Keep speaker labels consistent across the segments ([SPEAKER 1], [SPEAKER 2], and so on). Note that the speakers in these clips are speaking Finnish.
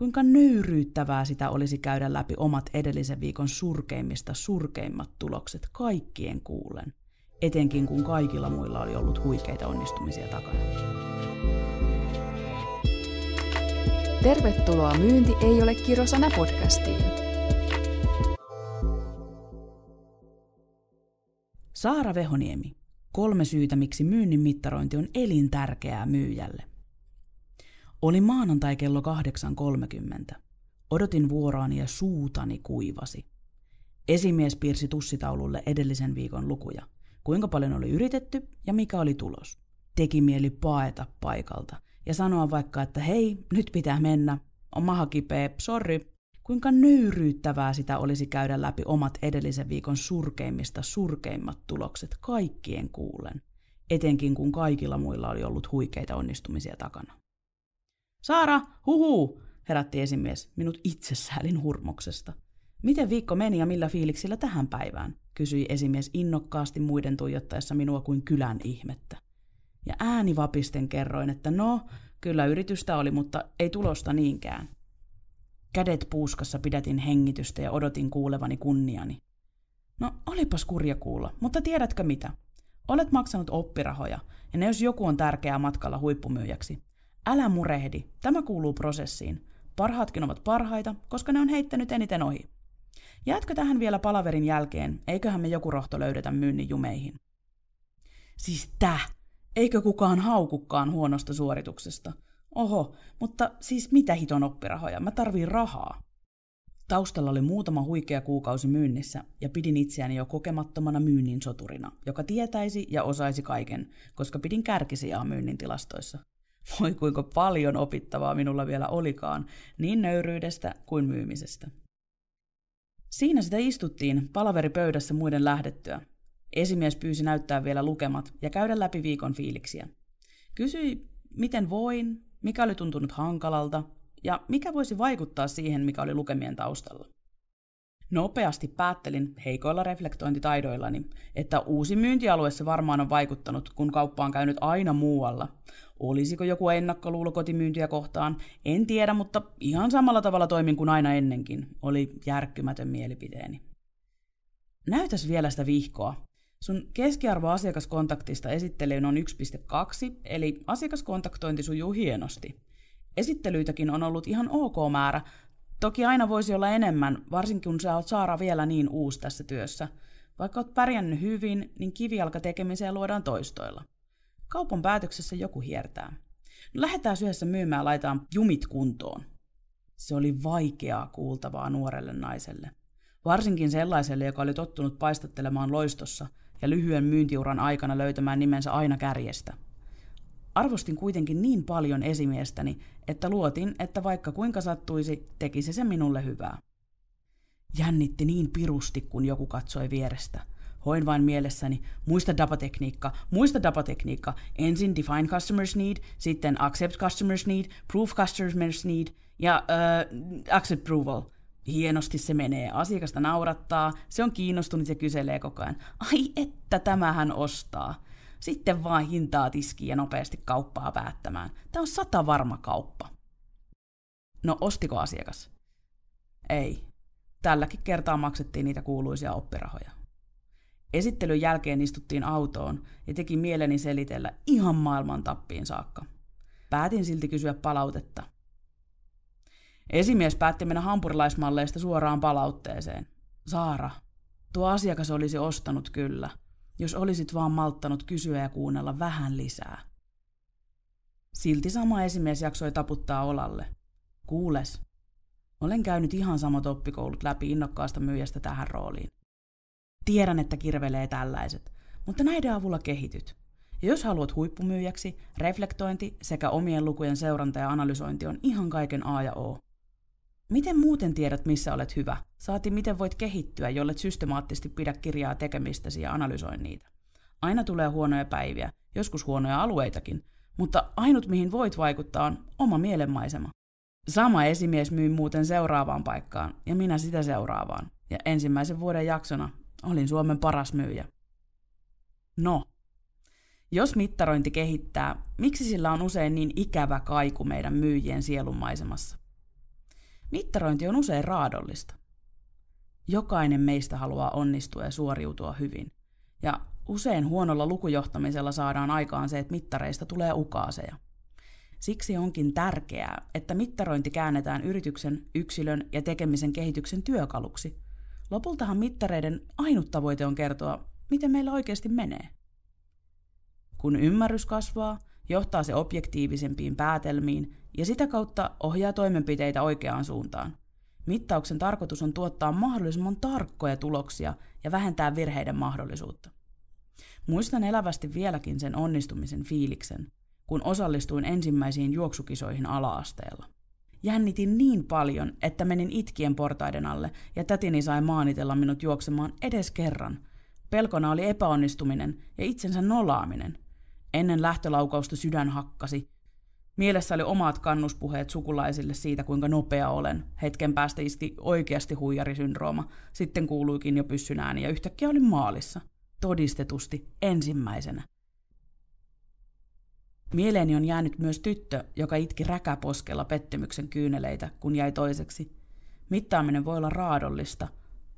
[SPEAKER 1] kuinka nöyryyttävää sitä olisi käydä läpi omat edellisen viikon surkeimmista surkeimmat tulokset kaikkien kuulen, etenkin kun kaikilla muilla oli ollut huikeita onnistumisia takana.
[SPEAKER 2] Tervetuloa Myynti ei ole kirosana podcastiin.
[SPEAKER 1] Saara Vehoniemi. Kolme syytä, miksi myynnin mittarointi on elintärkeää myyjälle. Oli maanantai kello 8.30. Odotin vuoroani ja suutani kuivasi. Esimies piirsi tussitaululle edellisen viikon lukuja. Kuinka paljon oli yritetty ja mikä oli tulos. Teki mieli paeta paikalta ja sanoa vaikka, että hei, nyt pitää mennä. On maha kipeä, sorry. Kuinka nöyryyttävää sitä olisi käydä läpi omat edellisen viikon surkeimmista surkeimmat tulokset kaikkien kuulen. Etenkin kun kaikilla muilla oli ollut huikeita onnistumisia takana. Saara, huhu, herätti esimies minut itsessäälin hurmoksesta. Miten viikko meni ja millä fiiliksillä tähän päivään? kysyi esimies innokkaasti muiden tuijottaessa minua kuin kylän ihmettä. Ja ääni vapisten kerroin, että no, kyllä yritystä oli, mutta ei tulosta niinkään. Kädet puuskassa pidätin hengitystä ja odotin kuulevani kunniani. No, olipas kurja kuulla, mutta tiedätkö mitä? Olet maksanut oppirahoja, ja ne jos joku on tärkeää matkalla huippumyyjäksi. Älä murehdi, tämä kuuluu prosessiin. Parhaatkin ovat parhaita, koska ne on heittänyt eniten ohi. Jäätkö tähän vielä palaverin jälkeen, eiköhän me joku rohto löydetä myynnin jumeihin? Siis täh! Eikö kukaan haukukkaan huonosta suorituksesta? Oho, mutta siis mitä hiton oppirahoja? Mä tarviin rahaa. Taustalla oli muutama huikea kuukausi myynnissä ja pidin itseäni jo kokemattomana myynnin soturina, joka tietäisi ja osaisi kaiken, koska pidin kärkisijaa myynnin tilastoissa. Voi kuinka paljon opittavaa minulla vielä olikaan, niin nöyryydestä kuin myymisestä. Siinä sitä istuttiin palaveripöydässä muiden lähdettyä. Esimies pyysi näyttää vielä lukemat ja käydä läpi viikon fiiliksiä. Kysyi, miten voin, mikä oli tuntunut hankalalta ja mikä voisi vaikuttaa siihen, mikä oli lukemien taustalla. Nopeasti päättelin heikoilla reflektointitaidoillani, että uusi myyntialue se varmaan on vaikuttanut, kun kauppa on käynyt aina muualla. Olisiko joku ennakkoluulo kotimyyntiä kohtaan? En tiedä, mutta ihan samalla tavalla toimin kuin aina ennenkin, oli järkkymätön mielipiteeni. Näytäs vielä sitä vihkoa. Sun keskiarvo asiakaskontaktista esittelyyn on 1,2, eli asiakaskontaktointi sujuu hienosti. Esittelyitäkin on ollut ihan ok määrä, Toki aina voisi olla enemmän, varsinkin kun sä oot Saara vielä niin uusi tässä työssä. Vaikka oot pärjännyt hyvin, niin kivijalka tekemiseen luodaan toistoilla. Kaupan päätöksessä joku hiertää. No lähdetään yhdessä myymään laitaan jumit kuntoon. Se oli vaikeaa kuultavaa nuorelle naiselle. Varsinkin sellaiselle, joka oli tottunut paistattelemaan loistossa ja lyhyen myyntiuran aikana löytämään nimensä aina kärjestä – Arvostin kuitenkin niin paljon esimiestäni, että luotin, että vaikka kuinka sattuisi, tekisi se minulle hyvää. Jännitti niin pirusti, kun joku katsoi vierestä. Hoin vain mielessäni, muista dapatekniikka, muista dapatekniikka, ensin define customers need, sitten accept customers need, prove customers need ja uh, accept approval. Hienosti se menee, asiakasta naurattaa, se on kiinnostunut ja kyselee koko ajan, ai että tämähän ostaa. Sitten vaan hintaa tiskiin ja nopeasti kauppaa päättämään. Tämä on sata varma kauppa. No, ostiko asiakas? Ei. Tälläkin kertaa maksettiin niitä kuuluisia oppirahoja. Esittelyn jälkeen istuttiin autoon ja teki mieleni selitellä ihan maailman tappiin saakka. Päätin silti kysyä palautetta. Esimies päätti mennä hampurilaismalleista suoraan palautteeseen. Saara, tuo asiakas olisi ostanut kyllä, jos olisit vaan malttanut kysyä ja kuunnella vähän lisää. Silti sama esimies jaksoi taputtaa olalle. Kuules, olen käynyt ihan samat oppikoulut läpi innokkaasta myyjästä tähän rooliin. Tiedän, että kirvelee tällaiset, mutta näiden avulla kehityt. Ja jos haluat huippumyyjäksi, reflektointi sekä omien lukujen seuranta ja analysointi on ihan kaiken A ja O. Miten muuten tiedät, missä olet hyvä? Saati miten voit kehittyä, jollet systemaattisesti pidä kirjaa tekemistäsi ja analysoi niitä. Aina tulee huonoja päiviä, joskus huonoja alueitakin, mutta ainut mihin voit vaikuttaa on oma mielenmaisema. Sama esimies myi muuten seuraavaan paikkaan ja minä sitä seuraavaan. Ja ensimmäisen vuoden jaksona olin Suomen paras myyjä. No, jos mittarointi kehittää, miksi sillä on usein niin ikävä kaiku meidän myyjien sielunmaisemassa? Mittarointi on usein raadollista. Jokainen meistä haluaa onnistua ja suoriutua hyvin. Ja usein huonolla lukujohtamisella saadaan aikaan se, että mittareista tulee ukaaseja. Siksi onkin tärkeää, että mittarointi käännetään yrityksen, yksilön ja tekemisen kehityksen työkaluksi. Lopultahan mittareiden ainut tavoite on kertoa, miten meillä oikeasti menee. Kun ymmärrys kasvaa, johtaa se objektiivisempiin päätelmiin ja sitä kautta ohjaa toimenpiteitä oikeaan suuntaan. Mittauksen tarkoitus on tuottaa mahdollisimman tarkkoja tuloksia ja vähentää virheiden mahdollisuutta. Muistan elävästi vieläkin sen onnistumisen fiiliksen, kun osallistuin ensimmäisiin juoksukisoihin alaasteella. Jännitin niin paljon, että menin itkien portaiden alle ja tätini sai maanitella minut juoksemaan edes kerran. Pelkona oli epäonnistuminen ja itsensä nolaaminen. Ennen lähtölaukausta sydän hakkasi. Mielessä oli omat kannuspuheet sukulaisille siitä, kuinka nopea olen. Hetken päästä iski oikeasti huijarisyndrooma. Sitten kuuluikin jo pyssyn ääni ja yhtäkkiä olin maalissa. Todistetusti ensimmäisenä. Mieleeni on jäänyt myös tyttö, joka itki räkäposkella pettymyksen kyyneleitä, kun jäi toiseksi. Mittaaminen voi olla raadollista,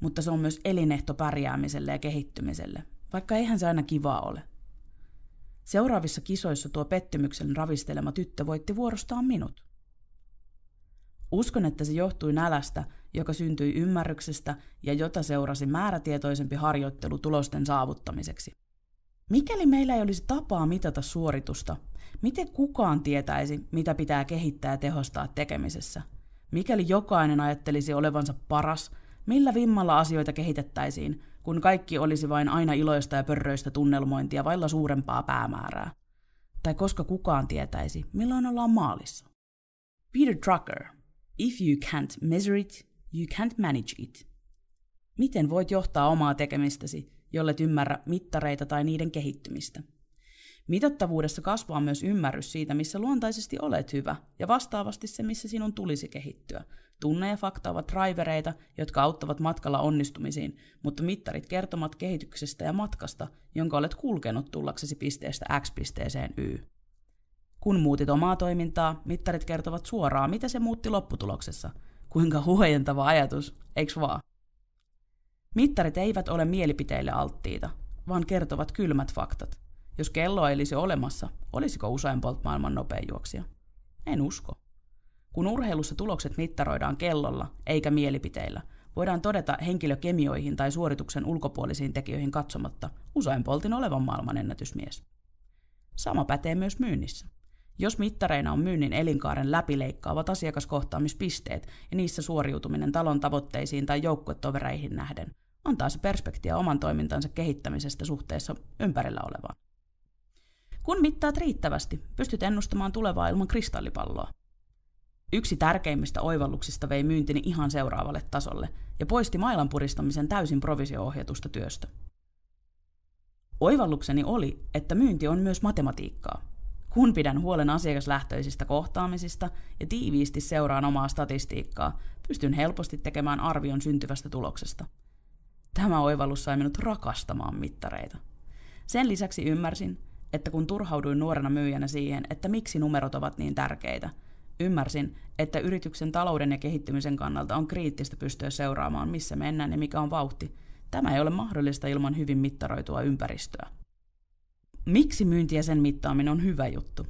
[SPEAKER 1] mutta se on myös elinehto pärjäämiselle ja kehittymiselle, vaikka eihän se aina kivaa ole. Seuraavissa kisoissa tuo pettymyksen ravistelema tyttö voitti vuorostaan minut. Uskon, että se johtui nälästä, joka syntyi ymmärryksestä ja jota seurasi määrätietoisempi harjoittelu tulosten saavuttamiseksi. Mikäli meillä ei olisi tapaa mitata suoritusta, miten kukaan tietäisi, mitä pitää kehittää ja tehostaa tekemisessä? Mikäli jokainen ajattelisi olevansa paras, millä vimmalla asioita kehitettäisiin, kun kaikki olisi vain aina iloista ja pörröistä tunnelmointia vailla suurempaa päämäärää? Tai koska kukaan tietäisi, milloin ollaan maalissa? Peter Drucker, If you can't measure it, you can't manage it. Miten voit johtaa omaa tekemistäsi, jollet ymmärrä mittareita tai niiden kehittymistä? Mitattavuudessa kasvaa myös ymmärrys siitä, missä luontaisesti olet hyvä, ja vastaavasti se, missä sinun tulisi kehittyä. Tunne ja fakta ovat drivereita, jotka auttavat matkalla onnistumisiin, mutta mittarit kertovat kehityksestä ja matkasta, jonka olet kulkenut tullaksesi pisteestä X pisteeseen Y. Kun muutit omaa toimintaa, mittarit kertovat suoraan, mitä se muutti lopputuloksessa. Kuinka huojentava ajatus, eiks vaan? Mittarit eivät ole mielipiteille alttiita, vaan kertovat kylmät faktat. Jos kello ei olisi olemassa, olisiko usein Bolt maailman nopein juoksija? En usko. Kun urheilussa tulokset mittaroidaan kellolla eikä mielipiteillä, voidaan todeta henkilökemioihin tai suorituksen ulkopuolisiin tekijöihin katsomatta usein Boltin olevan maailman ennätysmies. Sama pätee myös myynnissä. Jos mittareina on myynnin elinkaaren läpileikkaavat asiakaskohtaamispisteet ja niissä suoriutuminen talon tavoitteisiin tai joukkuetovereihin nähden, antaa se perspektiä oman toimintansa kehittämisestä suhteessa ympärillä olevaan. Kun mittaat riittävästi, pystyt ennustamaan tulevaa ilman kristallipalloa. Yksi tärkeimmistä oivalluksista vei myyntini ihan seuraavalle tasolle ja poisti mailan puristamisen täysin provisio-ohjatusta työstä. Oivallukseni oli, että myynti on myös matematiikkaa. Kun pidän huolen asiakaslähtöisistä kohtaamisista ja tiiviisti seuraan omaa statistiikkaa, pystyn helposti tekemään arvion syntyvästä tuloksesta. Tämä oivallus sai minut rakastamaan mittareita. Sen lisäksi ymmärsin, että kun turhauduin nuorena myyjänä siihen, että miksi numerot ovat niin tärkeitä, ymmärsin, että yrityksen talouden ja kehittymisen kannalta on kriittistä pystyä seuraamaan, missä mennään ja mikä on vauhti. Tämä ei ole mahdollista ilman hyvin mittaroitua ympäristöä. Miksi myynti ja sen mittaaminen on hyvä juttu?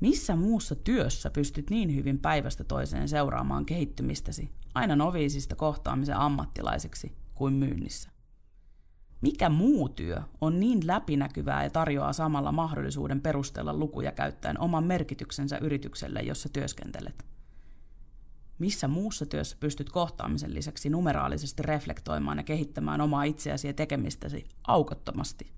[SPEAKER 1] Missä muussa työssä pystyt niin hyvin päivästä toiseen seuraamaan kehittymistäsi, aina noviisista kohtaamisen ammattilaiseksi, kuin myynnissä? Mikä muu työ on niin läpinäkyvää ja tarjoaa samalla mahdollisuuden perustella lukuja käyttäen oman merkityksensä yritykselle, jossa työskentelet? Missä muussa työssä pystyt kohtaamisen lisäksi numeraalisesti reflektoimaan ja kehittämään omaa itseäsi ja tekemistäsi aukottomasti?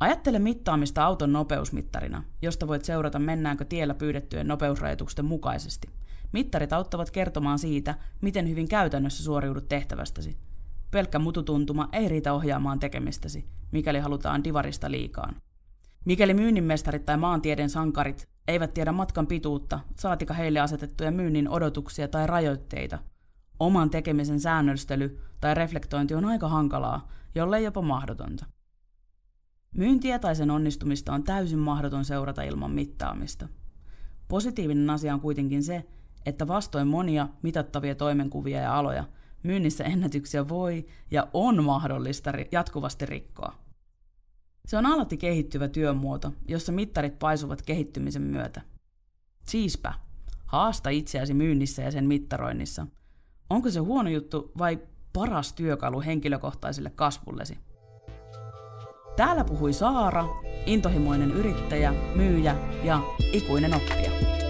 [SPEAKER 1] Ajattele mittaamista auton nopeusmittarina, josta voit seurata mennäänkö tiellä pyydettyjen nopeusrajoitusten mukaisesti. Mittarit auttavat kertomaan siitä, miten hyvin käytännössä suoriudut tehtävästäsi, Pelkkä mututuntuma ei riitä ohjaamaan tekemistäsi, mikäli halutaan divarista liikaan. Mikäli myynninmestarit tai maantieteen sankarit eivät tiedä matkan pituutta, saatika heille asetettuja myynnin odotuksia tai rajoitteita, oman tekemisen säännöstely tai reflektointi on aika hankalaa, jollei jopa mahdotonta. Myyntiä tai sen onnistumista on täysin mahdoton seurata ilman mittaamista. Positiivinen asia on kuitenkin se, että vastoin monia mitattavia toimenkuvia ja aloja, myynnissä ennätyksiä voi ja on mahdollista jatkuvasti rikkoa. Se on alati kehittyvä työmuoto, jossa mittarit paisuvat kehittymisen myötä. Siispä, haasta itseäsi myynnissä ja sen mittaroinnissa. Onko se huono juttu vai paras työkalu henkilökohtaiselle kasvullesi? Täällä puhui Saara, intohimoinen yrittäjä, myyjä ja ikuinen oppija.